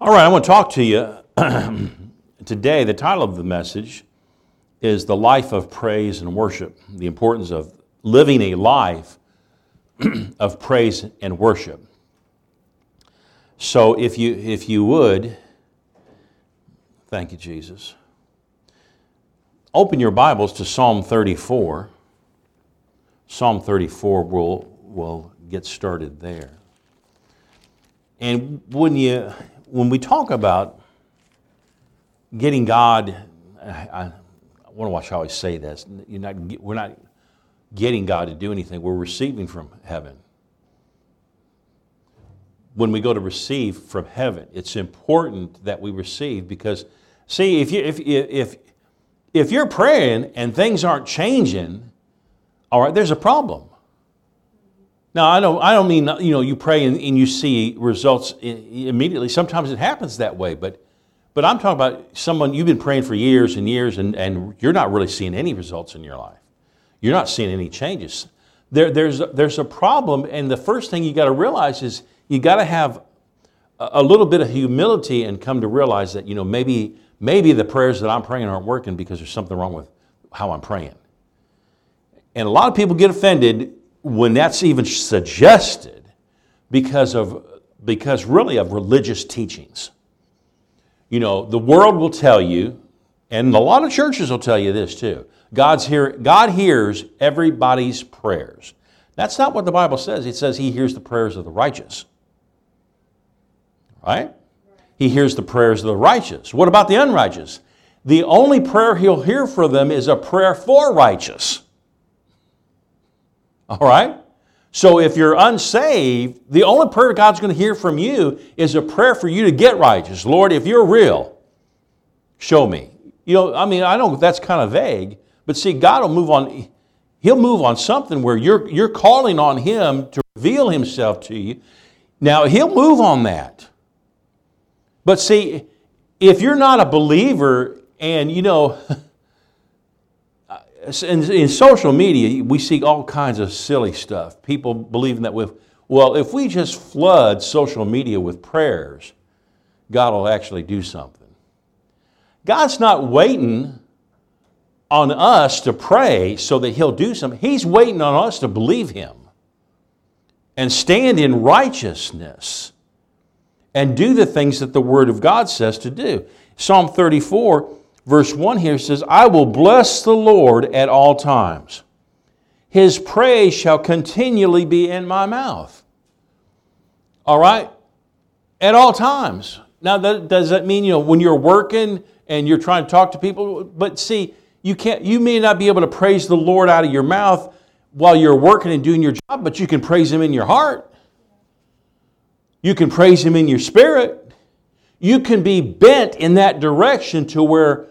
All right, I want to talk to you today. The title of the message is The Life of Praise and Worship, the importance of living a life of praise and worship. So if you if you would thank you Jesus. Open your Bibles to Psalm 34. Psalm 34 will will get started there. And when you when we talk about getting God, I, I want to watch how I say this. You're not, we're not getting God to do anything. We're receiving from heaven. When we go to receive from heaven, it's important that we receive because, see, if you if if if you're praying and things aren't changing, all right, there's a problem. Now, I don't, I don't mean, you know, you pray and, and you see results immediately. Sometimes it happens that way, but, but I'm talking about someone you've been praying for years and years and, and you're not really seeing any results in your life. You're not seeing any changes. There, there's, there's a problem, and the first thing you got to realize is you got to have a, a little bit of humility and come to realize that, you know, maybe, maybe the prayers that I'm praying aren't working because there's something wrong with how I'm praying. And a lot of people get offended when that's even suggested because of because really of religious teachings. You know, the world will tell you, and a lot of churches will tell you this too. God's hear, God hears everybody's prayers. That's not what the Bible says. It says He hears the prayers of the righteous. Right? He hears the prayers of the righteous. What about the unrighteous? The only prayer He'll hear for them is a prayer for righteous. All right? So if you're unsaved, the only prayer God's going to hear from you is a prayer for you to get righteous. Lord, if you're real, show me. You know, I mean, I know that's kind of vague, but see, God will move on. He'll move on something where you're, you're calling on Him to reveal Himself to you. Now, He'll move on that. But see, if you're not a believer and, you know, in, in social media, we see all kinds of silly stuff. People believing that with, well, if we just flood social media with prayers, God will actually do something. God's not waiting on us to pray so that He'll do something. He's waiting on us to believe Him and stand in righteousness and do the things that the Word of God says to do. Psalm 34 verse 1 here says, I will bless the Lord at all times. His praise shall continually be in my mouth. All right? At all times. Now, that, does that mean, you know, when you're working and you're trying to talk to people? But see, you can't, you may not be able to praise the Lord out of your mouth while you're working and doing your job, but you can praise Him in your heart. You can praise Him in your spirit. You can be bent in that direction to where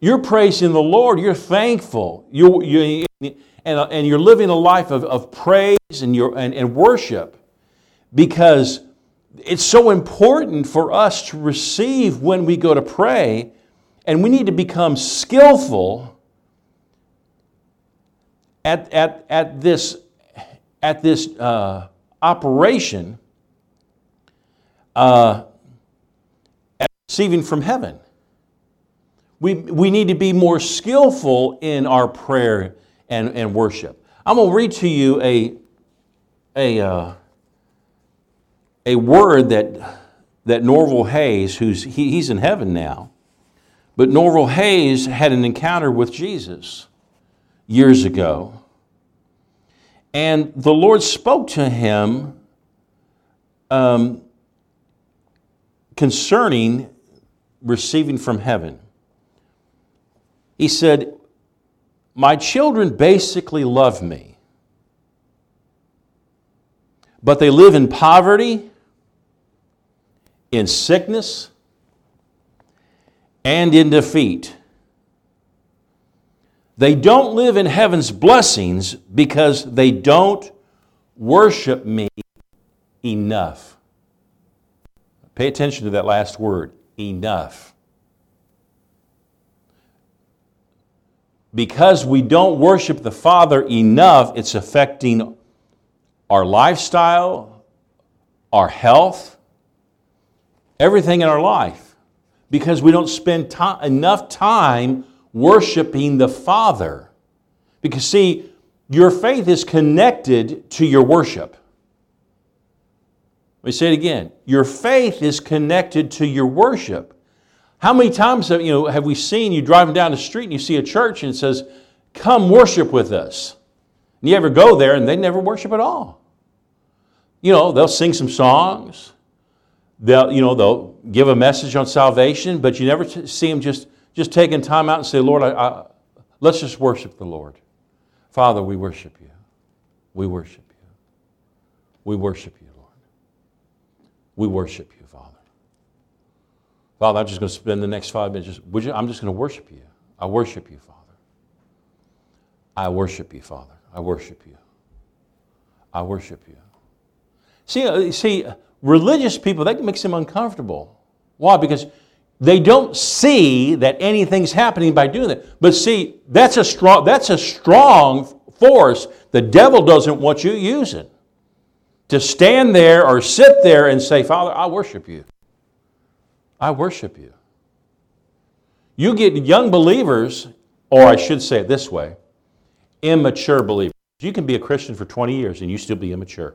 you're praising the Lord. You're thankful. You, you, and, and you're living a life of, of praise and, your, and, and worship because it's so important for us to receive when we go to pray, and we need to become skillful at, at, at this, at this uh, operation uh, at receiving from heaven. We, we need to be more skillful in our prayer and, and worship. I'm going to read to you a, a, uh, a word that, that Norval Hayes, who's, he, he's in heaven now, but Norval Hayes had an encounter with Jesus years ago. And the Lord spoke to him um, concerning receiving from heaven. He said, My children basically love me, but they live in poverty, in sickness, and in defeat. They don't live in heaven's blessings because they don't worship me enough. Pay attention to that last word enough. Because we don't worship the Father enough, it's affecting our lifestyle, our health, everything in our life because we don't spend enough time worshiping the Father. Because, see, your faith is connected to your worship. Let me say it again. Your faith is connected to your worship. How many times have, you know, have we seen you driving down the street and you see a church and it says, Come worship with us? And you ever go there and they never worship at all. You know, they'll sing some songs, they'll, you know, they'll give a message on salvation, but you never t- see them just, just taking time out and say, Lord, I, I, let's just worship the Lord. Father, we worship you. We worship you. We worship you, Lord. We worship you, Father. I'm just going to spend the next five minutes. You, I'm just going to worship you. I worship you, Father. I worship you, Father. I worship you. I worship you. See, uh, see, religious people, that makes them uncomfortable. Why? Because they don't see that anything's happening by doing that. But see, that's a strong, that's a strong force the devil doesn't want you using. To stand there or sit there and say, Father, I worship you. I worship you. You get young believers, or I should say it this way immature believers. You can be a Christian for 20 years and you still be immature.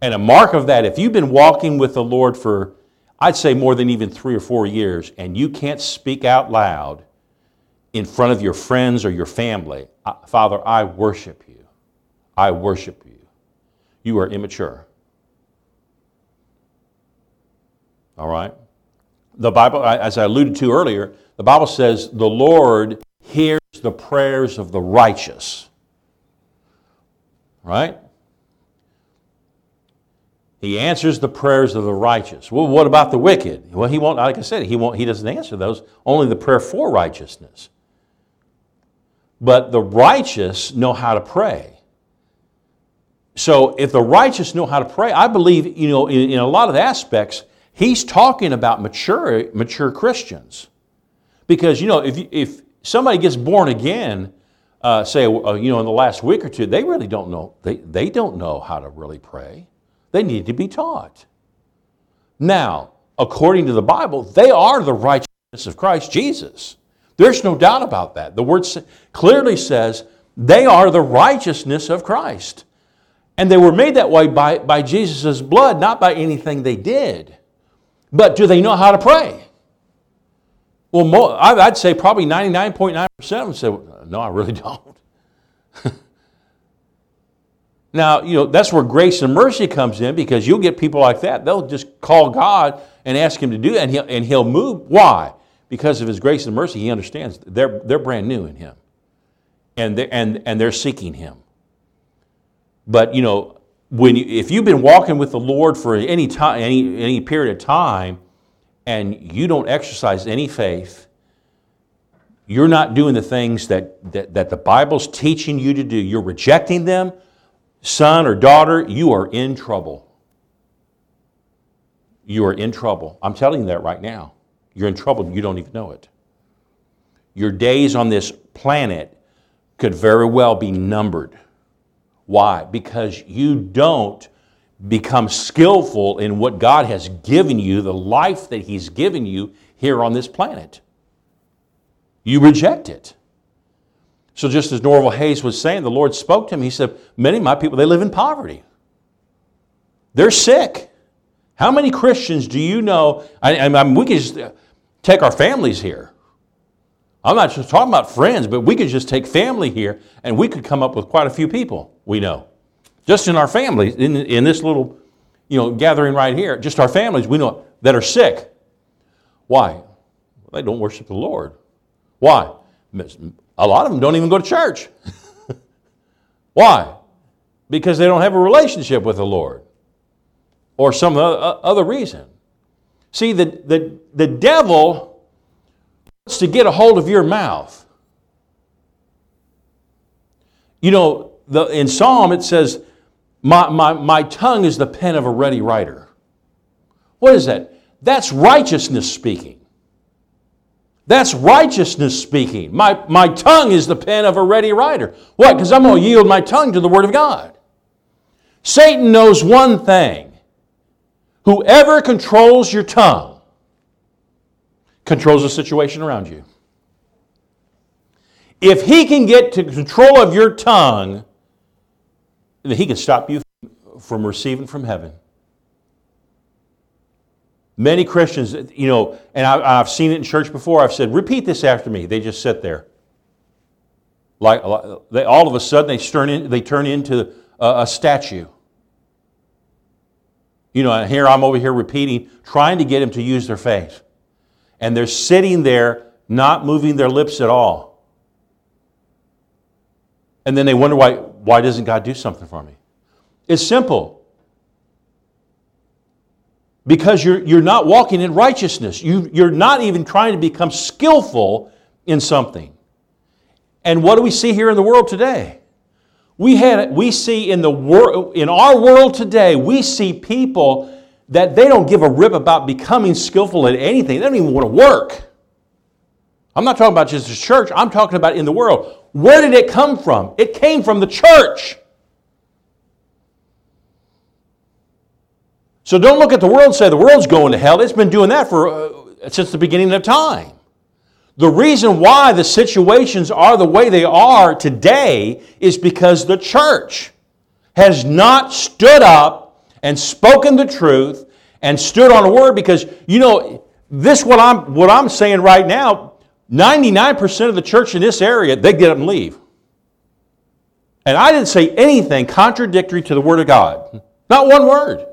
And a mark of that, if you've been walking with the Lord for, I'd say more than even three or four years, and you can't speak out loud in front of your friends or your family, uh, Father, I worship you. I worship you. You are immature. All right? The Bible, as I alluded to earlier, the Bible says the Lord hears the prayers of the righteous. Right? He answers the prayers of the righteous. Well, what about the wicked? Well, he won't, like I said, he, won't, he doesn't answer those, only the prayer for righteousness. But the righteous know how to pray. So if the righteous know how to pray, I believe, you know, in, in a lot of aspects, he's talking about mature, mature Christians. Because, you know, if, if somebody gets born again, uh, say, uh, you know, in the last week or two, they really don't know. They, they don't know how to really pray. They need to be taught. Now, according to the Bible, they are the righteousness of Christ Jesus. There's no doubt about that. The word clearly says they are the righteousness of Christ. And they were made that way by, by Jesus' blood, not by anything they did. But do they know how to pray? Well, I'd say probably 99.9% of them say, no, I really don't. now, you know, that's where grace and mercy comes in because you'll get people like that. They'll just call God and ask Him to do that, and He'll, and he'll move. Why? Because of His grace and mercy, He understands they're, they're brand new in Him. And they're, and, and they're seeking Him. But, you know, when you, if you've been walking with the Lord for any time, any, any period of time, and you don't exercise any faith, you're not doing the things that, that, that the Bible's teaching you to do, you're rejecting them, son or daughter, you are in trouble. You are in trouble. I'm telling you that right now. You're in trouble, you don't even know it. Your days on this planet could very well be numbered. Why? Because you don't become skillful in what God has given you, the life that He's given you here on this planet. You reject it. So, just as Norval Hayes was saying, the Lord spoke to him. He said, Many of my people, they live in poverty. They're sick. How many Christians do you know? I, I mean, we can just take our families here. I'm not just talking about friends, but we could just take family here and we could come up with quite a few people we know just in our families, in, in this little you know, gathering right here, just our families we know that are sick. Why? They don't worship the Lord. Why? A lot of them don't even go to church. Why? Because they don't have a relationship with the Lord or some other reason. See, the, the, the devil to get a hold of your mouth. You know, the, in Psalm it says, my, my, my tongue is the pen of a ready writer. What is that? That's righteousness speaking. That's righteousness speaking. My, my tongue is the pen of a ready writer. What? Because I'm going to yield my tongue to the Word of God. Satan knows one thing Whoever controls your tongue controls the situation around you. If he can get to control of your tongue, then he can stop you from receiving from heaven. Many Christians, you know, and I, have seen it in church before, I've said, repeat this after me. They just sit there. Like, they, all of a sudden, they turn, in, they turn into a, a statue. You know, and here I'm over here repeating, trying to get them to use their faith. And they're sitting there, not moving their lips at all. And then they wonder why, why doesn't God do something for me? It's simple because you're, you're not walking in righteousness. You, you're not even trying to become skillful in something. And what do we see here in the world today? We, had, we see in, the wor- in our world today, we see people that they don't give a rip about becoming skillful at anything. They don't even want to work. I'm not talking about just the church, I'm talking about in the world. Where did it come from? It came from the church. So don't look at the world and say the world's going to hell. It's been doing that for uh, since the beginning of time. The reason why the situations are the way they are today is because the church has not stood up and spoken the truth and stood on a word because you know this what I'm what I'm saying right now 99% of the church in this area they get up and leave. And I didn't say anything contradictory to the word of God. Not one word.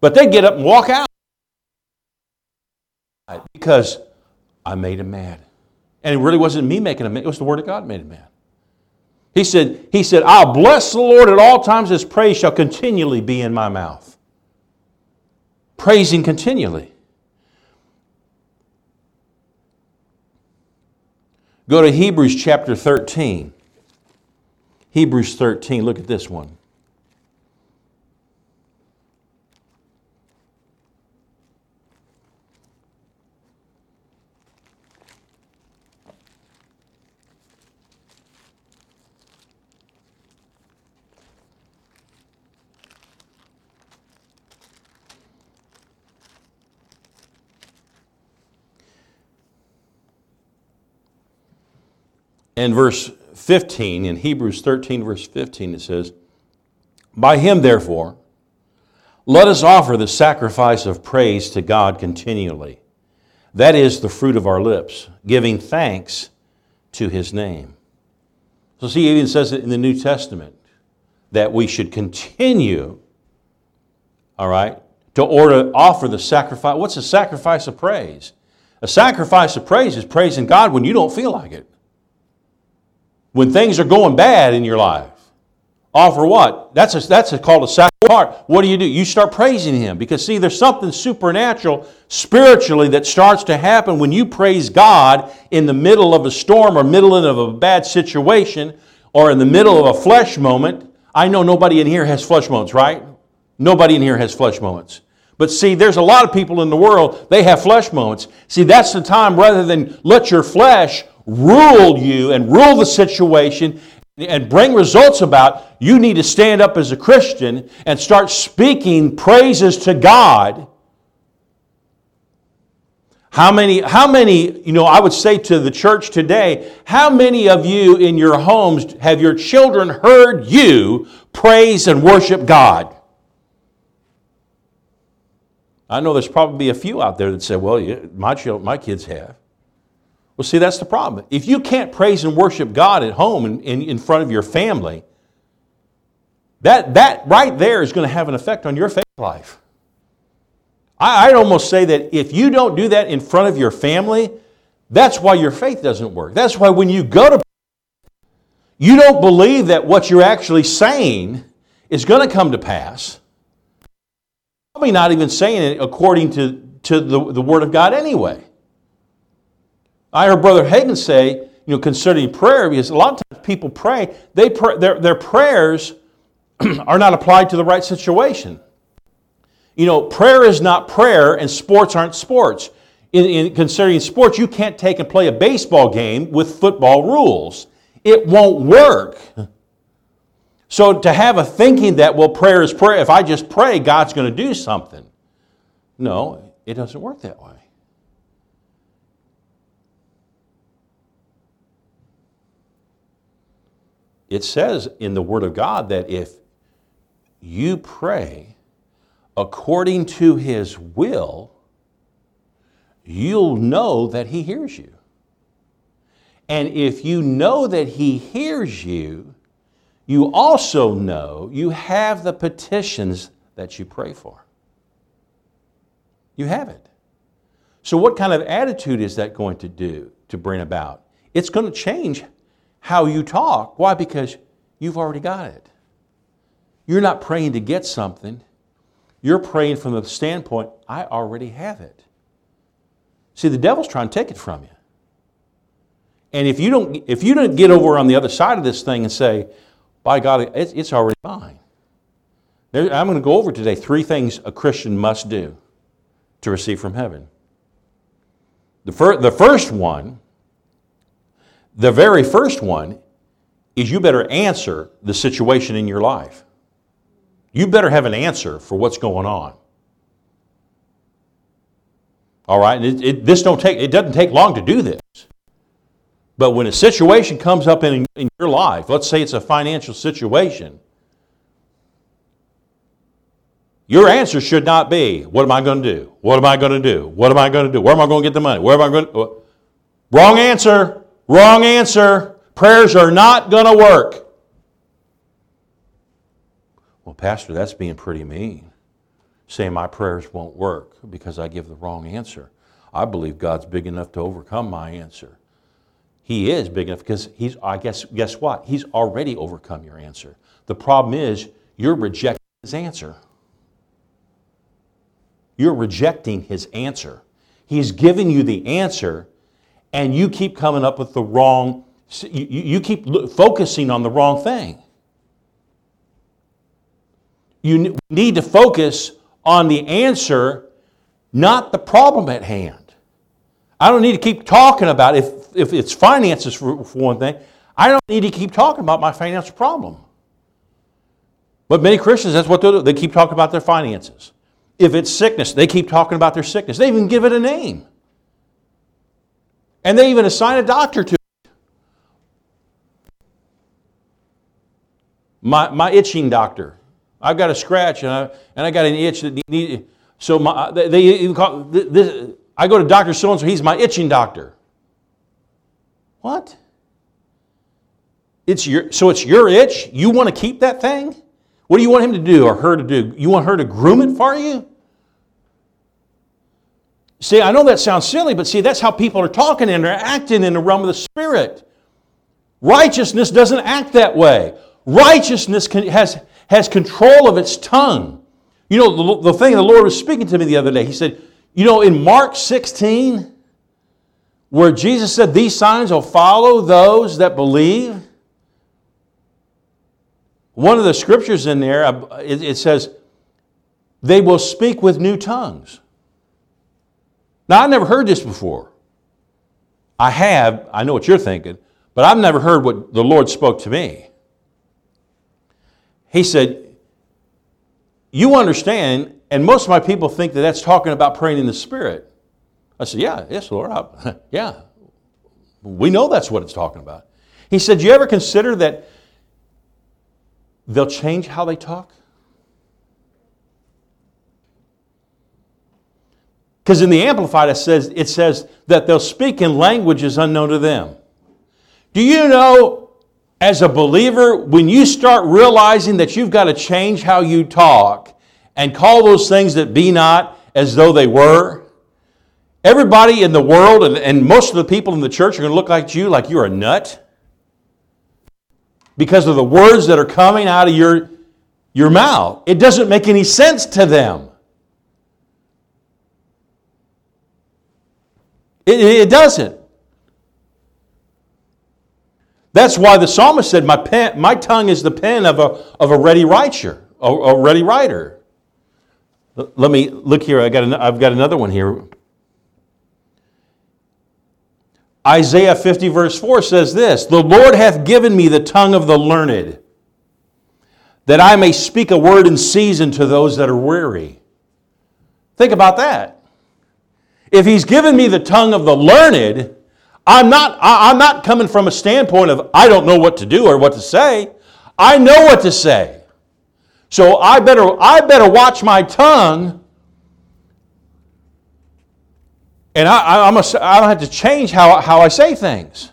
But they get up and walk out because I made him mad. And it really wasn't me making him mad, it was the Word of God made him mad. He said, he said, I'll bless the Lord at all times, his praise shall continually be in my mouth. Praising continually. Go to Hebrews chapter 13. Hebrews 13, look at this one. In verse 15, in Hebrews 13, verse 15, it says, By him, therefore, let us offer the sacrifice of praise to God continually. That is the fruit of our lips, giving thanks to his name. So, see, he even says it in the New Testament that we should continue, all right, to order, offer the sacrifice. What's a sacrifice of praise? A sacrifice of praise is praising God when you don't feel like it. When things are going bad in your life, offer what? That's, a, that's a called a sacrifice. What do you do? You start praising Him because, see, there's something supernatural spiritually that starts to happen when you praise God in the middle of a storm or middle of a bad situation or in the middle of a flesh moment. I know nobody in here has flesh moments, right? Nobody in here has flesh moments. But see, there's a lot of people in the world, they have flesh moments. See, that's the time rather than let your flesh rule you and rule the situation and bring results about, you need to stand up as a Christian and start speaking praises to God. How many, how many, you know, I would say to the church today, how many of you in your homes have your children heard you praise and worship God? I know there's probably a few out there that say, well, my, my kids have. Well, see, that's the problem. If you can't praise and worship God at home and in, in, front of your family, that, that right there is going to have an effect on your faith life. I, I'd almost say that if you don't do that in front of your family, that's why your faith doesn't work. That's why when you go to you don't believe that what you're actually saying is going to come to pass. Probably not even saying it according to, to the, the Word of God anyway. I heard Brother Hagin say, you know, concerning prayer, because a lot of times people pray, they pray, their, their prayers are not applied to the right situation. You know, prayer is not prayer, and sports aren't sports. In, in considering sports, you can't take and play a baseball game with football rules. It won't work. So to have a thinking that, well, prayer is prayer, if I just pray, God's going to do something. No, it doesn't work that way. It says in the Word of God that if you pray according to His will, you'll know that He hears you. And if you know that He hears you, you also know you have the petitions that you pray for. You have it. So, what kind of attitude is that going to do to bring about? It's going to change how you talk. Why? Because you've already got it. You're not praying to get something, you're praying from the standpoint, I already have it. See, the devil's trying to take it from you. And if you don't, if you don't get over on the other side of this thing and say, by God, it's, it's already mine. There, I'm going to go over today three things a Christian must do to receive from heaven. The, fir- the first one, the very first one, is you better answer the situation in your life. You better have an answer for what's going on. All right, it, it, this don't take, it doesn't take long to do this. But when a situation comes up in, in your life, let's say it's a financial situation, your answer should not be, What am I going to do? What am I going to do? What am I going to do? Where am I going to get the money? Where am I going to. Wrong answer. Wrong answer. Prayers are not going to work. Well, Pastor, that's being pretty mean. Saying my prayers won't work because I give the wrong answer. I believe God's big enough to overcome my answer. He is big enough because he's, I guess, guess what? He's already overcome your answer. The problem is you're rejecting his answer. You're rejecting his answer. He's given you the answer, and you keep coming up with the wrong, you, you keep focusing on the wrong thing. You need to focus on the answer, not the problem at hand. I don't need to keep talking about if, if it's finances for, for one thing. I don't need to keep talking about my financial problem. But many Christians, that's what they do. They keep talking about their finances. If it's sickness, they keep talking about their sickness. They even give it a name. And they even assign a doctor to it. My, my itching doctor. I've got a scratch and I, and I got an itch that need. So my, they even call this. I go to Doctor So and So. He's my itching doctor. What? It's your so it's your itch. You want to keep that thing? What do you want him to do or her to do? You want her to groom it for you? See, I know that sounds silly, but see, that's how people are talking and they're acting in the realm of the Spirit. Righteousness doesn't act that way. Righteousness has, has control of its tongue. You know, the, the thing the Lord was speaking to me the other day, He said, You know, in Mark 16, where Jesus said, These signs will follow those that believe. One of the scriptures in there, it says, They will speak with new tongues. Now, I've never heard this before. I have, I know what you're thinking, but I've never heard what the Lord spoke to me. He said, You understand, and most of my people think that that's talking about praying in the Spirit. I said, Yeah, yes, Lord. I, yeah. We know that's what it's talking about. He said, You ever consider that they'll change how they talk? Because in the Amplified, it says, it says that they'll speak in languages unknown to them. Do you know, as a believer, when you start realizing that you've got to change how you talk and call those things that be not as though they were, everybody in the world and, and most of the people in the church are going to look like you like you're a nut because of the words that are coming out of your, your mouth. It doesn't make any sense to them. It, it doesn't. That's why the psalmist said, My, pen, my tongue is the pen of a, of a ready writer. A, a ready writer. Let me look here. I got an, I've got another one here. Isaiah 50, verse 4 says this The Lord hath given me the tongue of the learned, that I may speak a word in season to those that are weary. Think about that. If he's given me the tongue of the learned, I'm not, I'm not coming from a standpoint of I don't know what to do or what to say. I know what to say. So I better, I better watch my tongue. And I, I'm a, I don't have to change how, how I say things.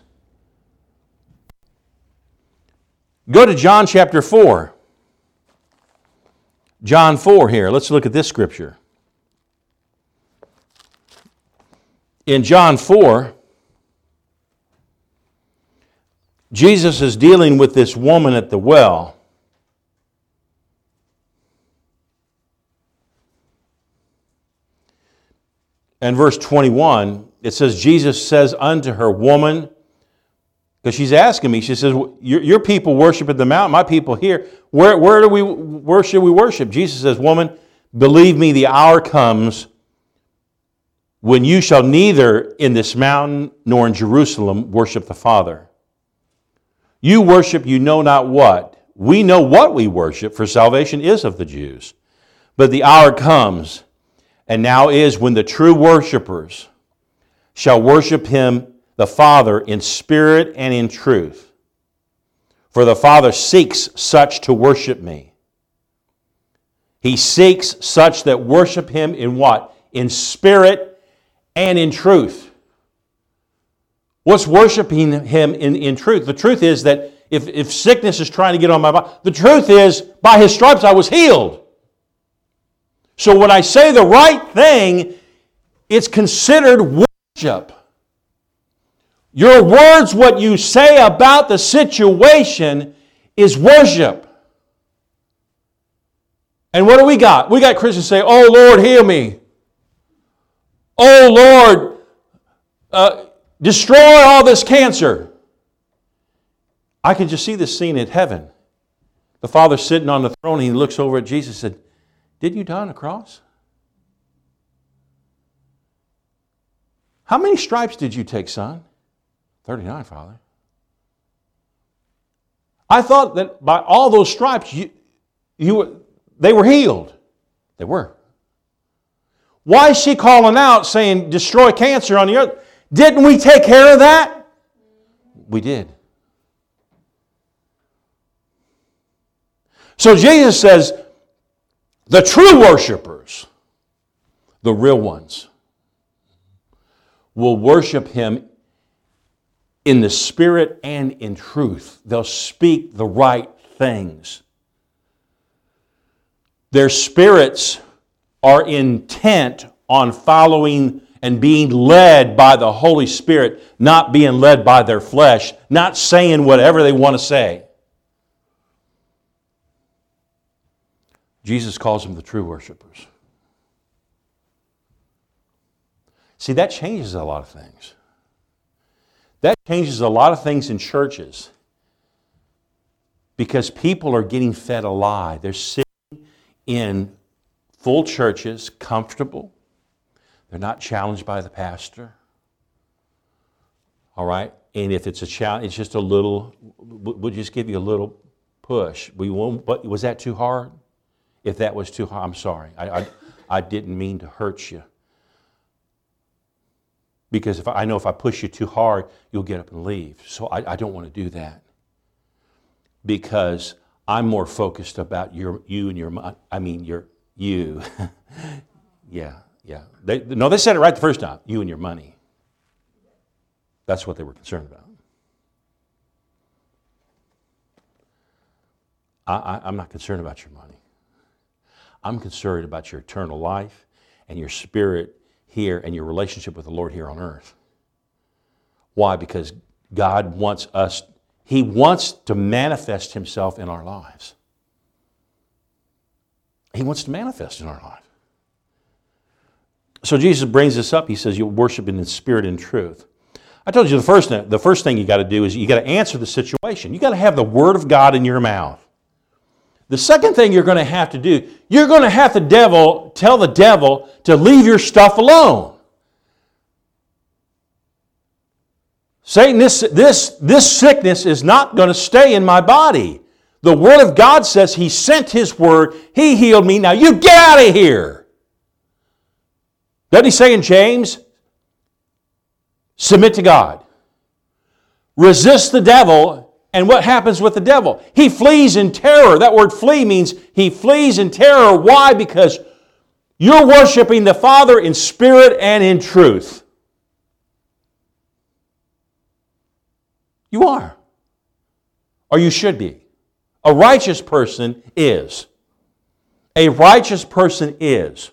Go to John chapter 4. John 4 here. Let's look at this scripture. In John 4, Jesus is dealing with this woman at the well. And verse 21, it says, Jesus says unto her, Woman, because she's asking me, she says, your, your, people worship at the mountain, my people here. Where, where, do we, where should we worship? Jesus says, Woman, believe me, the hour comes when you shall neither in this mountain nor in Jerusalem worship the Father. You worship you know not what. We know what we worship, for salvation is of the Jews. But the hour comes, and now is when the true worshipers shall worship him the Father in spirit and in truth. For the Father seeks such to worship me. He seeks such that worship him in what? In spirit and in truth. What's worshiping him in, in truth? The truth is that if, if sickness is trying to get on my body, the truth is by his stripes I was healed. So when I say the right thing, it's considered worship. Your words, what you say about the situation, is worship. And what do we got? We got Christians say, Oh Lord, heal me. Oh Lord, uh, destroy all this cancer. I can just see this scene in heaven. The Father sitting on the throne, he looks over at Jesus and said, Did you die on the cross? How many stripes did you take, son? 39, Father. I thought that by all those stripes, you, you, were, they were healed. They were. Why is she calling out saying, destroy cancer on the earth? Didn't we take care of that? We did. So Jesus says, the true worshipers, the real ones, will worship him in the spirit and in truth. They'll speak the right things. Their spirits are intent on following and being led by the Holy Spirit, not being led by their flesh, not saying whatever they want to say. Jesus calls them the true worshipers. See, that changes a lot of things. That changes a lot of things in churches because people are getting fed a lie. They're sitting in full churches, comfortable. They're not challenged by the pastor. All right? And if it's a challenge, it's just a little, we'll just give you a little push. We won't, but was that too hard? If that was too hard, I'm sorry. I, I, I didn't mean to hurt you. Because if I, I know if I push you too hard, you'll get up and leave. So I, I don't want to do that. Because I'm more focused about your, you and your, I mean, your, you. yeah, yeah. They, no, they said it right the first time you and your money. That's what they were concerned about. I, am not concerned about your money. I'm concerned about your eternal life and your spirit here and your relationship with the Lord here on earth. Why? Because God wants us, He wants to manifest Himself in our lives. He wants to manifest in our life. So Jesus brings this up. He says, You'll worship in the spirit and truth. I told you the first, the first thing you got to do is you got to answer the situation. You got to have the Word of God in your mouth. The second thing you're going to have to do, you're going to have the devil tell the devil to leave your stuff alone. Satan, this, this, this sickness is not going to stay in my body. The Word of God says He sent His Word, He healed me. Now you get out of here. Doesn't he say in James, submit to God? Resist the devil, and what happens with the devil? He flees in terror. That word flee means he flees in terror. Why? Because you're worshiping the Father in spirit and in truth. You are. Or you should be. A righteous person is. A righteous person is.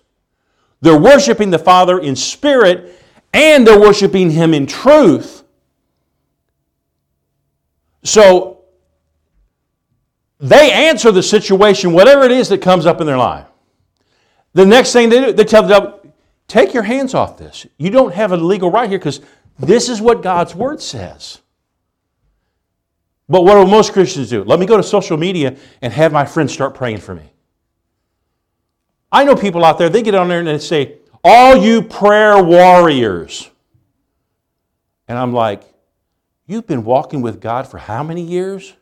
They're worshiping the Father in spirit and they're worshiping Him in truth. So they answer the situation, whatever it is that comes up in their life. The next thing they do, they tell the devil, take your hands off this. You don't have a legal right here because this is what God's word says. But what do most Christians do? Let me go to social media and have my friends start praying for me. I know people out there, they get on there and they say, All you prayer warriors. And I'm like, You've been walking with God for how many years?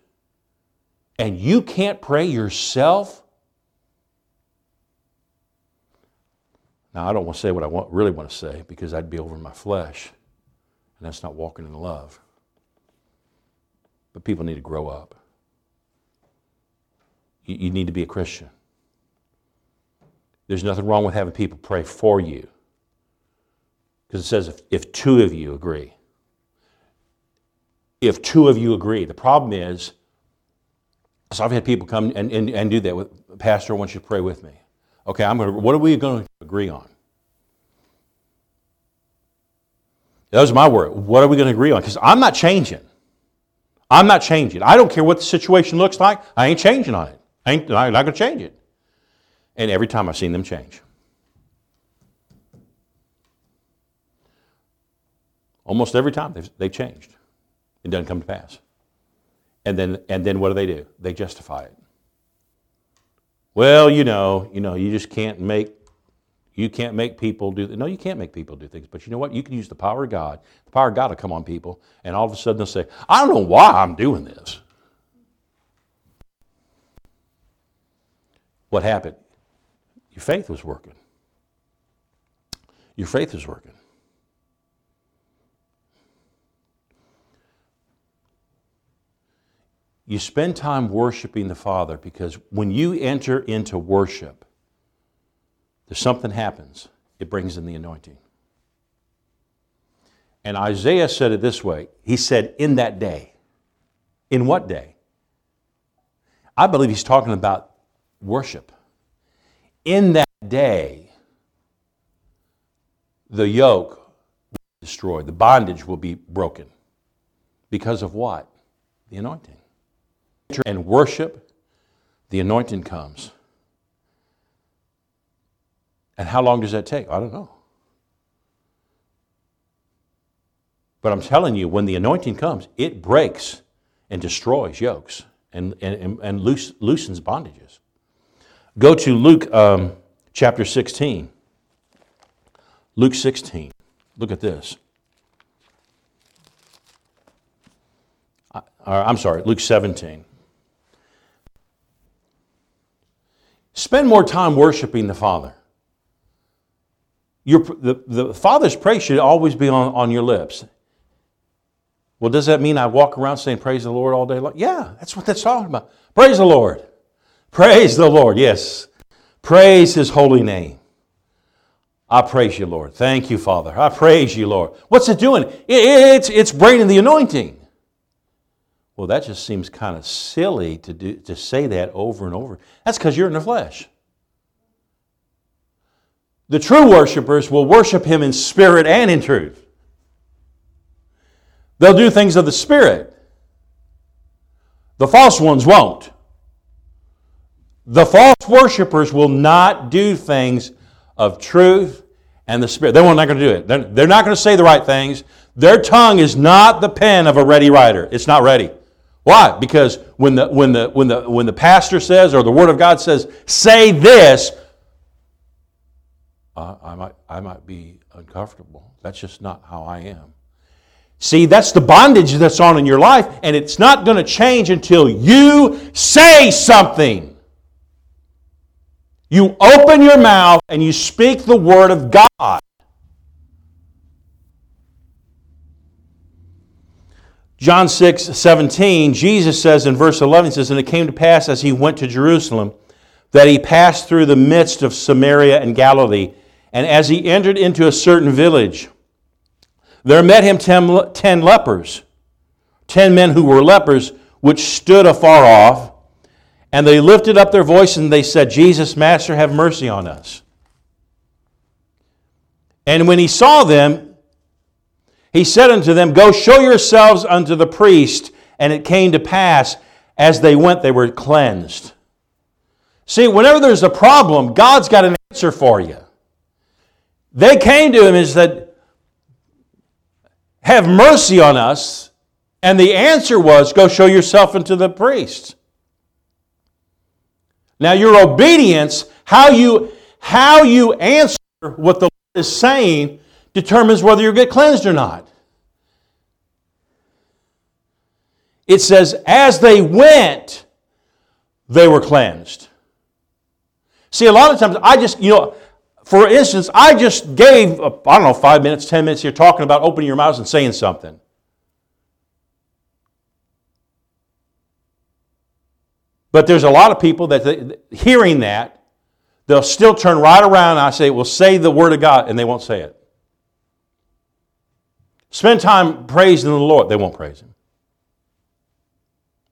And you can't pray yourself? Now, I don't want to say what I want, really want to say because I'd be over my flesh, and that's not walking in love. But people need to grow up. You, you need to be a Christian. There's nothing wrong with having people pray for you because it says if, if two of you agree. If two of you agree. The problem is, so I've had people come and, and, and do that with Pastor, I want you to pray with me. Okay, I'm gonna, what are we going to agree on? That was my word. What are we going to agree on? Because I'm not changing. I'm not changing. I don't care what the situation looks like. I ain't changing on it. I ain't, I'm not to change it. And every time I've seen them change. Almost every time they've, they've changed. It doesn't come to pass. And then, and then what do they do? They justify it. Well, you know, you know, you just can't make you can't make people do no, you can't make people do things, but you know what? You can use the power of God. The power of God will come on people, and all of a sudden they'll say, I don't know why I'm doing this. What happened? Your faith was working. Your faith was working. You spend time worshiping the Father because when you enter into worship, there's something happens. It brings in the anointing. And Isaiah said it this way He said, In that day. In what day? I believe he's talking about worship. In that day, the yoke will be destroyed, the bondage will be broken. Because of what? The anointing and worship, the anointing comes. And how long does that take? I don't know. But I'm telling you, when the anointing comes, it breaks and destroys yokes and, and, and loose, loosens bondages. Go to Luke um, chapter 16. Luke 16. Look at this. I, I'm sorry, Luke 17. Spend more time worshiping the Father. Your, the, the Father's praise should always be on, on your lips. Well, does that mean I walk around saying praise the Lord all day long? Yeah, that's what that's talking about. Praise the Lord. Praise the Lord, yes. Praise His holy name. I praise you, Lord. Thank you, Father. I praise you, Lord. What's it doing? It's, it's bringing the anointing. Well, that just seems kind of silly to, do, to say that over and over. That's because you're in the flesh. The true worshipers will worship Him in spirit and in truth. They'll do things of the Spirit. The false ones won't. The false worshipers will not do things of truth and the Spirit. They're not going to do it. They're, they're not going to say the right things. Their tongue is not the pen of a ready writer. It's not ready. Why? Because when the, when, the, when, the, when the pastor says or the Word of God says, say this, I, might, I might be uncomfortable. That's just not how I am. See, that's the bondage that's on in your life, and it's not going to change until you say something. You open your mouth and you speak the Word of God. John 6, 17, Jesus says in verse 11, he says, And it came to pass as he went to Jerusalem that he passed through the midst of Samaria and Galilee. And as he entered into a certain village, there met him ten, ten lepers, ten men who were lepers, which stood afar off. And they lifted up their voice and they said, Jesus, Master, have mercy on us. And when he saw them, he said unto them, Go show yourselves unto the priest. And it came to pass, as they went, they were cleansed. See, whenever there's a problem, God's got an answer for you. They came to him and said, Have mercy on us. And the answer was, Go show yourself unto the priest. Now, your obedience, how you, how you answer what the Lord is saying, determines whether you get cleansed or not. It says, as they went, they were cleansed. See, a lot of times I just, you know, for instance, I just gave, uh, I don't know, five minutes, ten minutes here talking about opening your mouth and saying something. But there's a lot of people that, hearing that, they'll still turn right around and I say, well, say the word of God, and they won't say it. Spend time praising the Lord. They won't praise Him.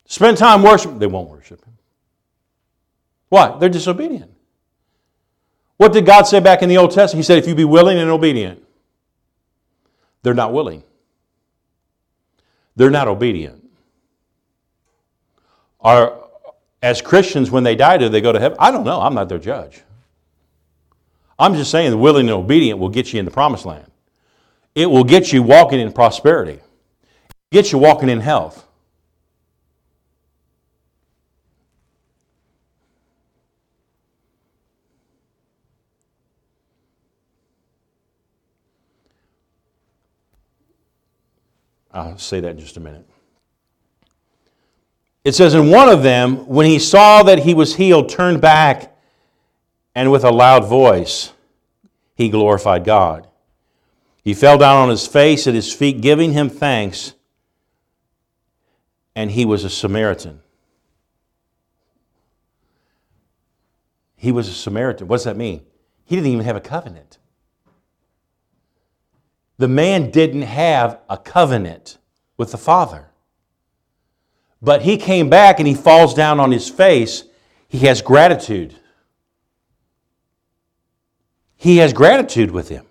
Spend time worshiping. They won't worship Him. Why? They're disobedient. What did God say back in the Old Testament? He said, if you be willing and obedient. They're not willing. They're not obedient. Are, as Christians, when they die, do they go to heaven? I don't know. I'm not their judge. I'm just saying the willing and obedient will get you in the promised land. It will get you walking in prosperity. It get you walking in health. I'll say that in just a minute. It says, And one of them, when he saw that he was healed, turned back, and with a loud voice, he glorified God. He fell down on his face at his feet, giving him thanks, and he was a Samaritan. He was a Samaritan. What does that mean? He didn't even have a covenant. The man didn't have a covenant with the Father. But he came back and he falls down on his face. He has gratitude. He has gratitude with him.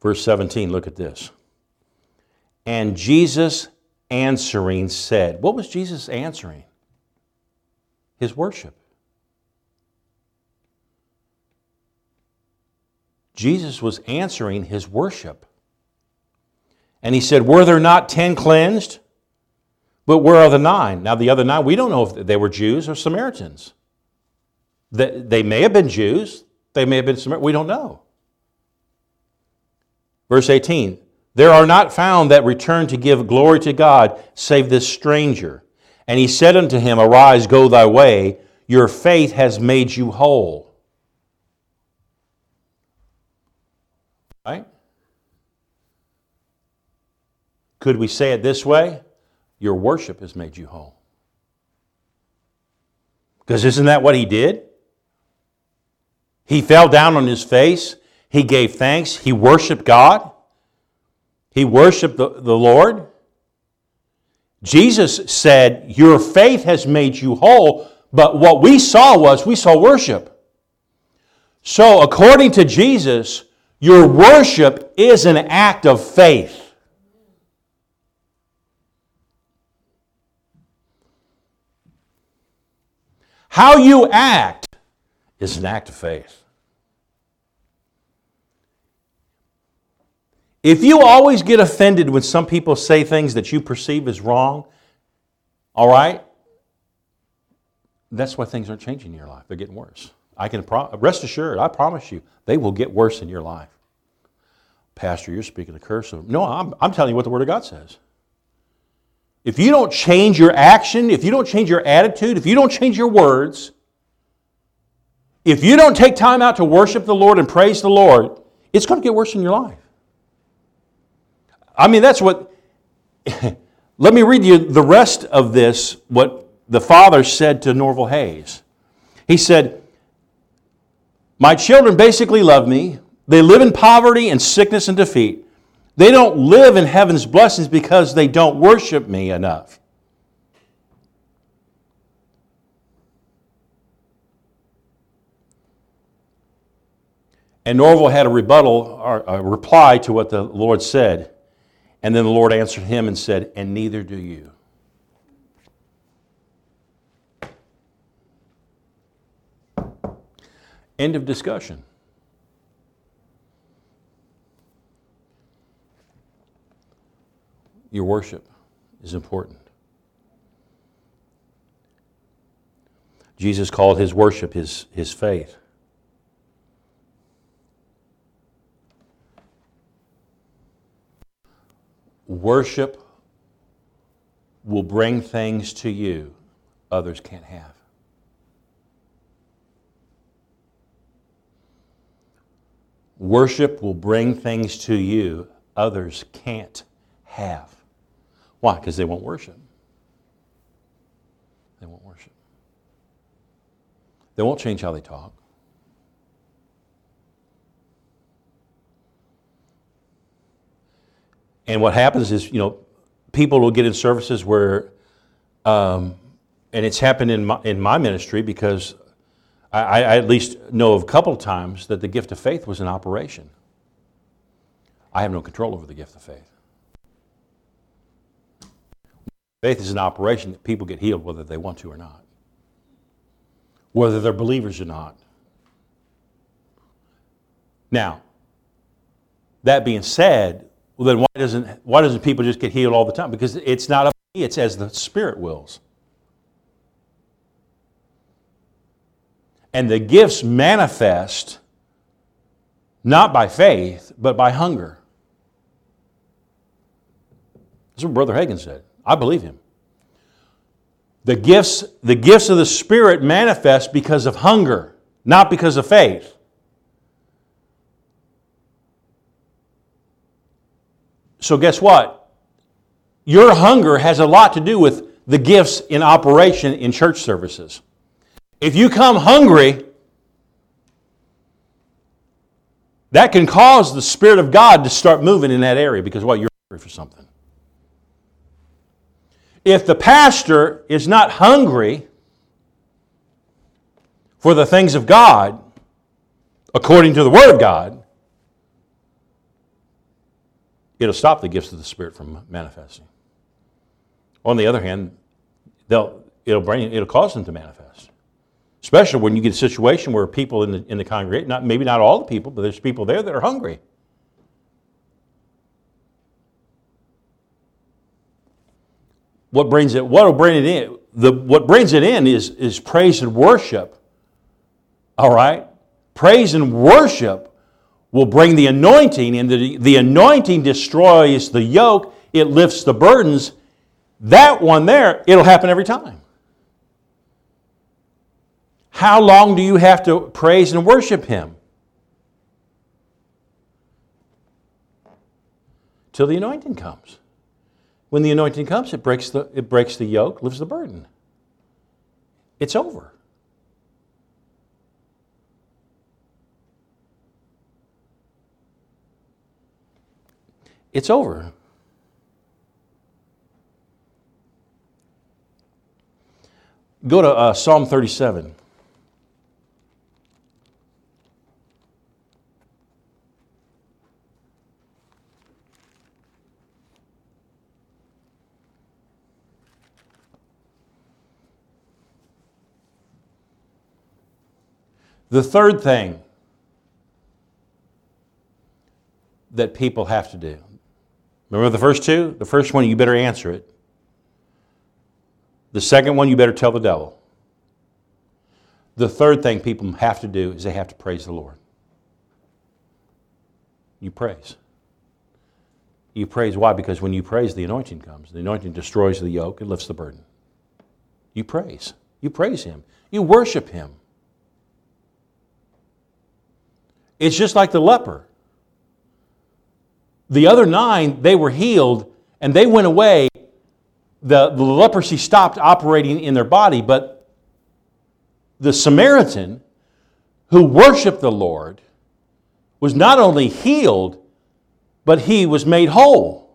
Verse 17, look at this. And Jesus answering said, What was Jesus answering? His worship. Jesus was answering his worship. And he said, Were there not ten cleansed? But where are the nine? Now, the other nine, we don't know if they were Jews or Samaritans. They may have been Jews, they may have been Samaritans, we don't know. Verse 18 There are not found that return to give glory to God save this stranger. And he said unto him, Arise, go thy way, your faith has made you whole. Right? Could we say it this way? Your worship has made you whole. Because isn't that what he did? He fell down on his face. He gave thanks. He worshiped God. He worshiped the, the Lord. Jesus said, Your faith has made you whole. But what we saw was, we saw worship. So, according to Jesus, your worship is an act of faith. How you act is an act of faith. If you always get offended when some people say things that you perceive as wrong, all right, that's why things aren't changing in your life. They're getting worse. I can pro- rest assured, I promise you, they will get worse in your life. Pastor, you're speaking the curse of. No, I'm, I'm telling you what the Word of God says. If you don't change your action, if you don't change your attitude, if you don't change your words, If you don't take time out to worship the Lord and praise the Lord, it's going to get worse in your life. I mean, that's what. let me read you the rest of this, what the father said to Norval Hayes. He said, My children basically love me. They live in poverty and sickness and defeat. They don't live in heaven's blessings because they don't worship me enough. And Norval had a rebuttal or a reply to what the Lord said. And then the Lord answered him and said, And neither do you. End of discussion. Your worship is important. Jesus called his worship his, his faith. Worship will bring things to you others can't have. Worship will bring things to you others can't have. Why? Because they won't worship. They won't worship. They won't change how they talk. And what happens is, you know, people will get in services where, um, and it's happened in my, in my ministry because I, I at least know of a couple times that the gift of faith was in operation. I have no control over the gift of faith. Faith is an operation that people get healed whether they want to or not, whether they're believers or not. Now, that being said, well, then why doesn't, why doesn't people just get healed all the time? Because it's not up to me, it's as the Spirit wills. And the gifts manifest not by faith, but by hunger. That's what Brother Hagin said. I believe him. The gifts, the gifts of the Spirit manifest because of hunger, not because of faith. So, guess what? Your hunger has a lot to do with the gifts in operation in church services. If you come hungry, that can cause the Spirit of God to start moving in that area because what? You're hungry for something. If the pastor is not hungry for the things of God, according to the Word of God, it'll stop the gifts of the Spirit from manifesting. On the other hand, they'll, it'll, bring, it'll cause them to manifest. Especially when you get a situation where people in the, in the congregation, not, maybe not all the people, but there's people there that are hungry. What brings it, what will bring it in? The, what brings it in is, is praise and worship. All right? Praise and worship will bring the anointing, and the, the anointing destroys the yoke, it lifts the burdens. That one there, it'll happen every time. How long do you have to praise and worship Him? Till the anointing comes. When the anointing comes, it breaks the, it breaks the yoke, lifts the burden. It's over. It's over. Go to uh, Psalm 37. The third thing that people have to do Remember the first two? The first one, you better answer it. The second one, you better tell the devil. The third thing people have to do is they have to praise the Lord. You praise. You praise why? Because when you praise, the anointing comes. The anointing destroys the yoke and lifts the burden. You praise. You praise Him. You worship Him. It's just like the leper. The other nine, they were healed and they went away. The, the leprosy stopped operating in their body, but the Samaritan who worshiped the Lord was not only healed, but he was made whole.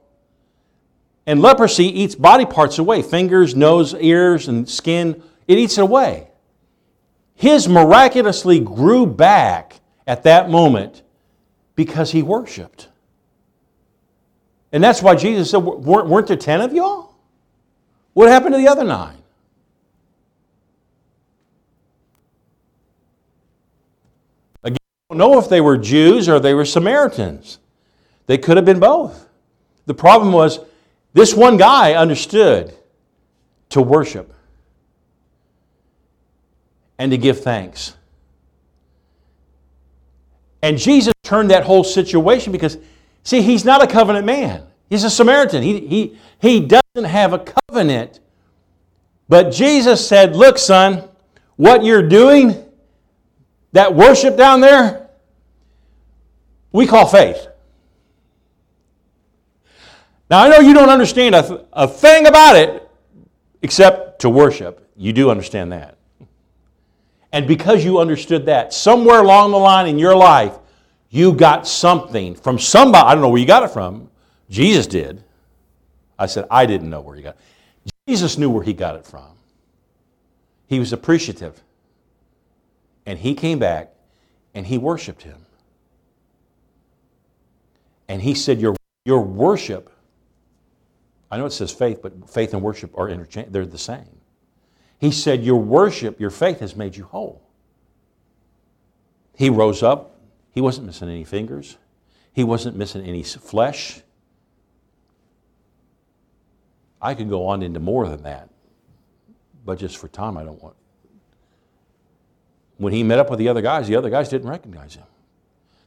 And leprosy eats body parts away fingers, nose, ears, and skin. It eats it away. His miraculously grew back at that moment because he worshiped. And that's why Jesus said, Weren't there 10 of y'all? What happened to the other nine? Again, I don't know if they were Jews or they were Samaritans. They could have been both. The problem was this one guy understood to worship and to give thanks. And Jesus turned that whole situation because, see, he's not a covenant man. He's a Samaritan. He, he, he doesn't have a covenant. But Jesus said, Look, son, what you're doing, that worship down there, we call faith. Now, I know you don't understand a, th- a thing about it except to worship. You do understand that. And because you understood that, somewhere along the line in your life, you got something from somebody. I don't know where you got it from. Jesus did. I said, I didn't know where he got it. Jesus knew where he got it from. He was appreciative. And he came back and he worshiped him. And he said, Your, your worship, I know it says faith, but faith and worship are interchangeable, they're the same. He said, Your worship, your faith has made you whole. He rose up. He wasn't missing any fingers, he wasn't missing any flesh. I could go on into more than that, but just for time, I don't want. When he met up with the other guys, the other guys didn't recognize him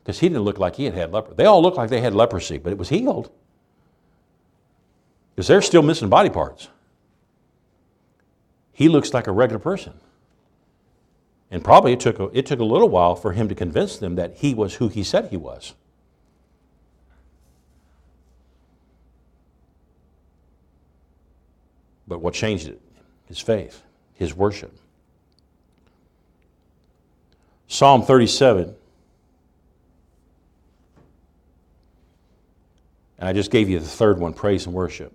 because he didn't look like he had had leprosy. They all looked like they had leprosy, but it was healed because they're still missing body parts he looks like a regular person. And probably it took, a, it took a little while for him to convince them that he was who he said he was. But what changed it? His faith, his worship. Psalm 37. And I just gave you the third one praise and worship.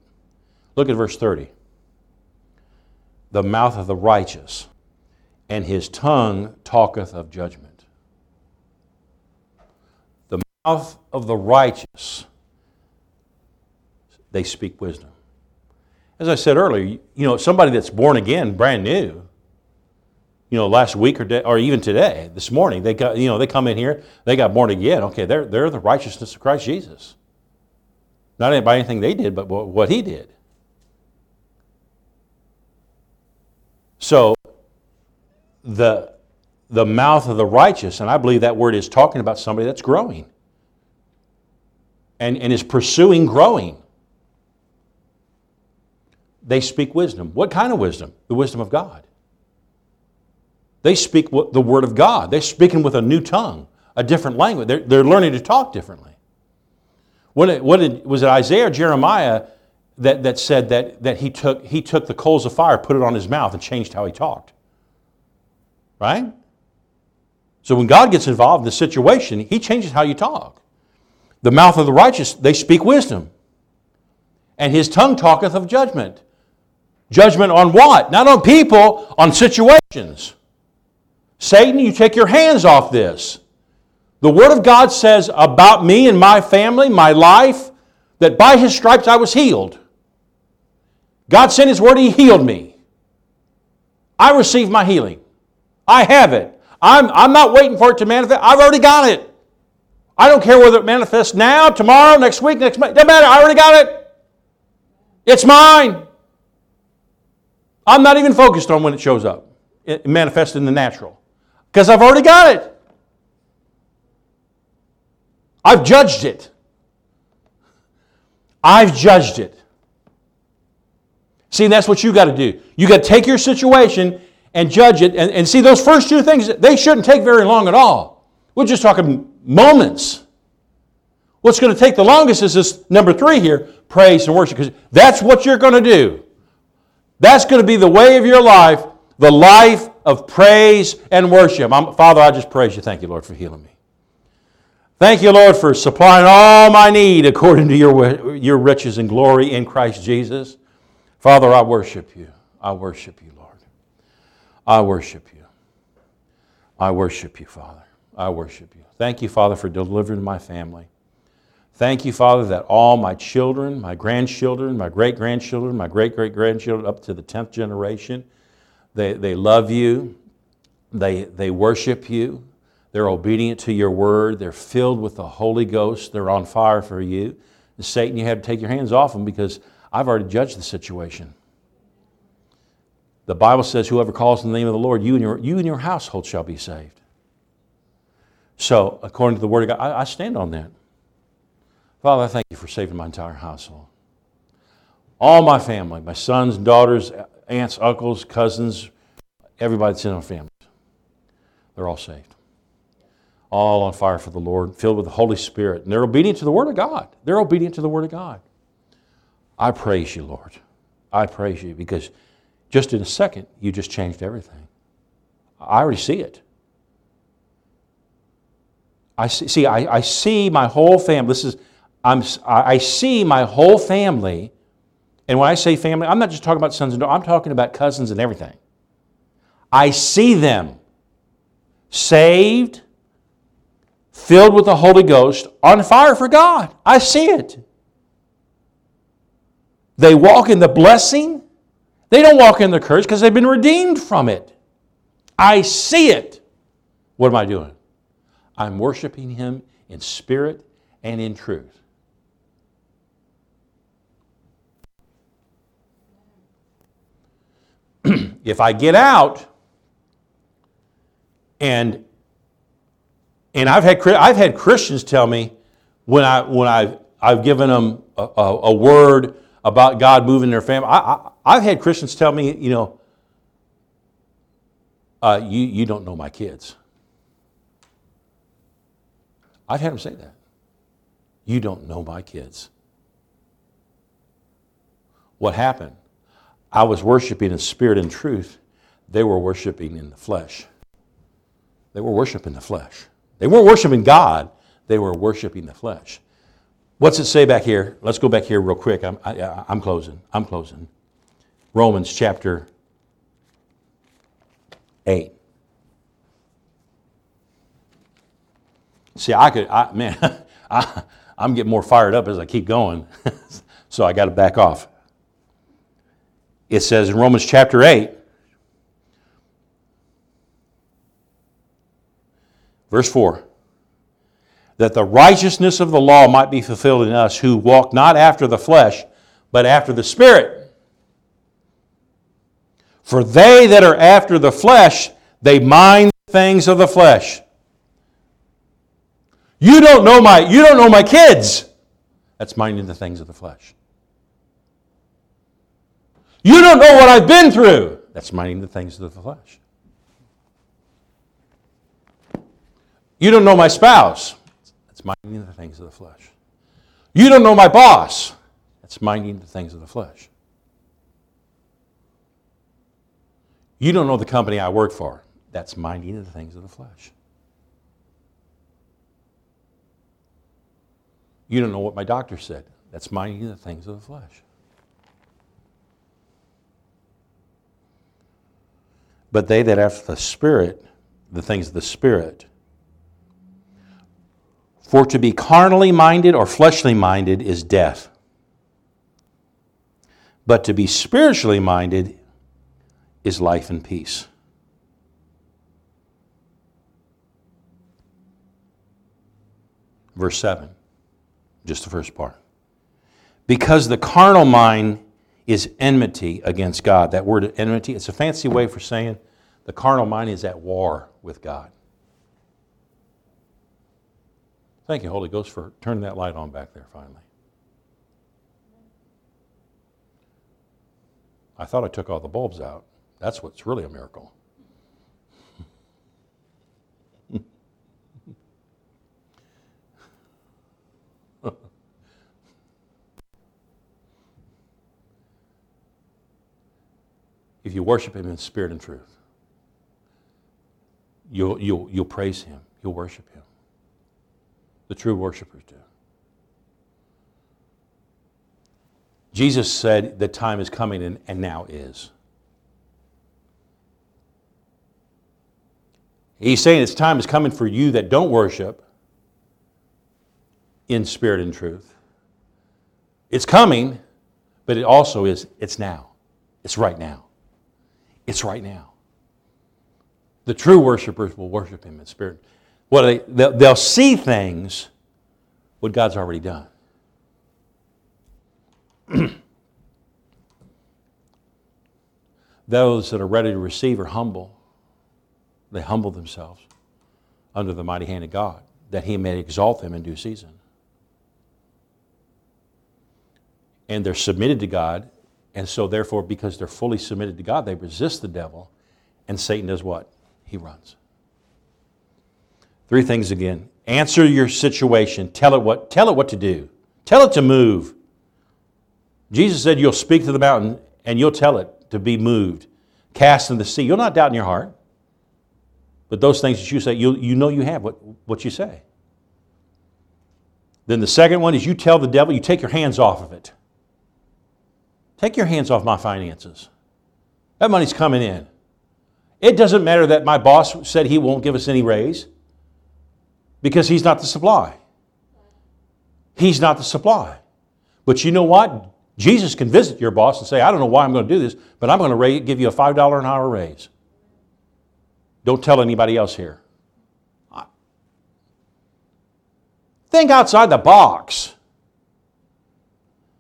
Look at verse 30 the mouth of the righteous, and his tongue talketh of judgment. The mouth of the righteous, they speak wisdom. As I said earlier, you know, somebody that's born again, brand new, you know, last week or, day, or even today, this morning, they got, you know, they come in here, they got born again. Okay, they're, they're the righteousness of Christ Jesus. Not by anything they did, but what he did. So, the, the mouth of the righteous, and I believe that word is talking about somebody that's growing and, and is pursuing growing. They speak wisdom. What kind of wisdom? The wisdom of God. They speak the word of God. They're speaking with a new tongue, a different language. They're, they're learning to talk differently. What, what was it Isaiah or Jeremiah that, that said that, that he, took, he took the coals of fire, put it on his mouth, and changed how he talked. Right? So when God gets involved in the situation, he changes how you talk. The mouth of the righteous, they speak wisdom. And his tongue talketh of judgment. Judgment on what? Not on people, on situations. Satan, you take your hands off this. The Word of God says about me and my family, my life, that by his stripes I was healed. God sent His word, He healed me. I received my healing. I have it. I'm, I'm not waiting for it to manifest. I've already got it. I don't care whether it manifests now, tomorrow, next week, next month. Doesn't matter. I already got it. It's mine. I'm not even focused on when it shows up. It manifests in the natural. Because I've already got it. I've judged it. I've judged it. See, that's what you got to do. You got to take your situation and judge it. And, and see, those first two things, they shouldn't take very long at all. We're just talking moments. What's going to take the longest is this number three here praise and worship, because that's what you're going to do. That's going to be the way of your life, the life of praise and worship. I'm, Father, I just praise you. Thank you, Lord, for healing me. Thank you, Lord, for supplying all my need according to your, your riches and glory in Christ Jesus. Father, I worship you. I worship you, Lord. I worship you. I worship you, Father. I worship you. Thank you, Father, for delivering my family. Thank you, Father, that all my children, my grandchildren, my great grandchildren, my great great grandchildren, up to the 10th generation, they, they love you, they, they worship you, they're obedient to your word, they're filled with the Holy Ghost, they're on fire for you. And Satan, you have to take your hands off them because I've already judged the situation. The Bible says, Whoever calls in the name of the Lord, you and your, you and your household shall be saved. So, according to the Word of God, I, I stand on that. Father, I thank you for saving my entire household. All my family, my sons, daughters, aunts, uncles, cousins, everybody that's in our families, they're all saved. All on fire for the Lord, filled with the Holy Spirit. And they're obedient to the Word of God. They're obedient to the Word of God. I praise you, Lord. I praise you because just in a second, you just changed everything. I already see it. I see, see I, I see my whole family. This is, I'm, I see my whole family. And when I say family, I'm not just talking about sons and daughters, I'm talking about cousins and everything. I see them saved, filled with the Holy Ghost, on fire for God. I see it. They walk in the blessing. They don't walk in the curse because they've been redeemed from it. I see it. What am I doing? I'm worshiping Him in spirit and in truth. if I get out and and I've had I've had Christians tell me when I when I've I've given them a, a, a word about God moving their family. I, I, have had Christians tell me, you know, uh, you, you don't know my kids. I've had them say that. You don't know my kids. What happened? I was worshiping in spirit and truth. They were worshiping in the flesh. They were worshiping the flesh. They weren't worshiping God, they were worshiping the flesh. What's it say back here? Let's go back here real quick. I'm, I, am i am closing. I'm closing. Romans chapter 8. See, I could, I, man, I, I'm getting more fired up as I keep going, so I got to back off. It says in Romans chapter 8, verse 4 that the righteousness of the law might be fulfilled in us who walk not after the flesh, but after the Spirit. For they that are after the flesh, they mind the things of the flesh. You don't know my, you don't know my kids. That's minding the things of the flesh. You don't know what I've been through. That's minding the things of the flesh. You don't know my spouse. It's minding the things of the flesh. You don't know my boss. It's minding the things of the flesh. You don't know the company I work for. That's minding the things of the flesh. You don't know what my doctor said. That's minding the things of the flesh. But they that have the Spirit, the things of the Spirit, for to be carnally minded or fleshly minded is death. But to be spiritually minded is life and peace. Verse 7, just the first part. Because the carnal mind is enmity against God. That word enmity, it's a fancy way for saying the carnal mind is at war with God. Thank you, Holy Ghost, for turning that light on back there finally. I thought I took all the bulbs out. That's what's really a miracle. if you worship Him in spirit and truth, you'll, you'll, you'll praise Him, you'll worship Him. The true worshipers do. Jesus said the time is coming and, and now is. He's saying it's time is coming for you that don't worship in spirit and truth. It's coming, but it also is, it's now. It's right now. It's right now. The true worshipers will worship Him in spirit. What they, they'll see things what God's already done. Those that are ready to receive are humble. They humble themselves under the mighty hand of God, that He may exalt them in due season. And they're submitted to God, and so therefore, because they're fully submitted to God, they resist the devil, and Satan does what? He runs. Three things again. Answer your situation. Tell it what, tell it what to do. Tell it to move. Jesus said, You'll speak to the mountain and you'll tell it to be moved, cast in the sea. You'll not doubt in your heart. But those things that you say, you, you know you have what, what you say. Then the second one is you tell the devil, you take your hands off of it. Take your hands off my finances. That money's coming in. It doesn't matter that my boss said he won't give us any raise because he's not the supply. He's not the supply. But you know what? Jesus can visit your boss and say, I don't know why I'm going to do this, but I'm going to give you a $5 an hour raise. Don't tell anybody else here. Think outside the box.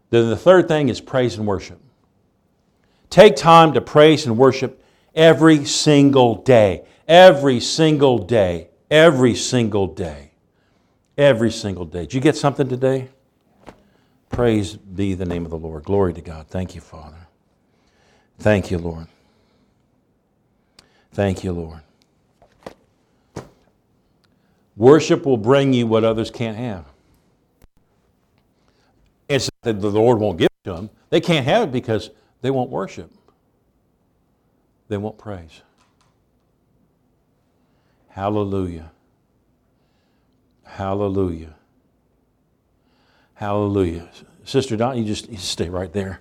Then the third thing is praise and worship. Take time to praise and worship every single day. Every single day. Every single day. Every single day. Did you get something today? Praise be the name of the Lord. Glory to God. Thank you, Father. Thank you, Lord. Thank you, Lord. Worship will bring you what others can't have. It's that the Lord won't give it to them. They can't have it because they won't worship. They won't praise. Hallelujah. Hallelujah. Hallelujah. Sister Don, you just, you stay right there.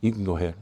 You can go ahead.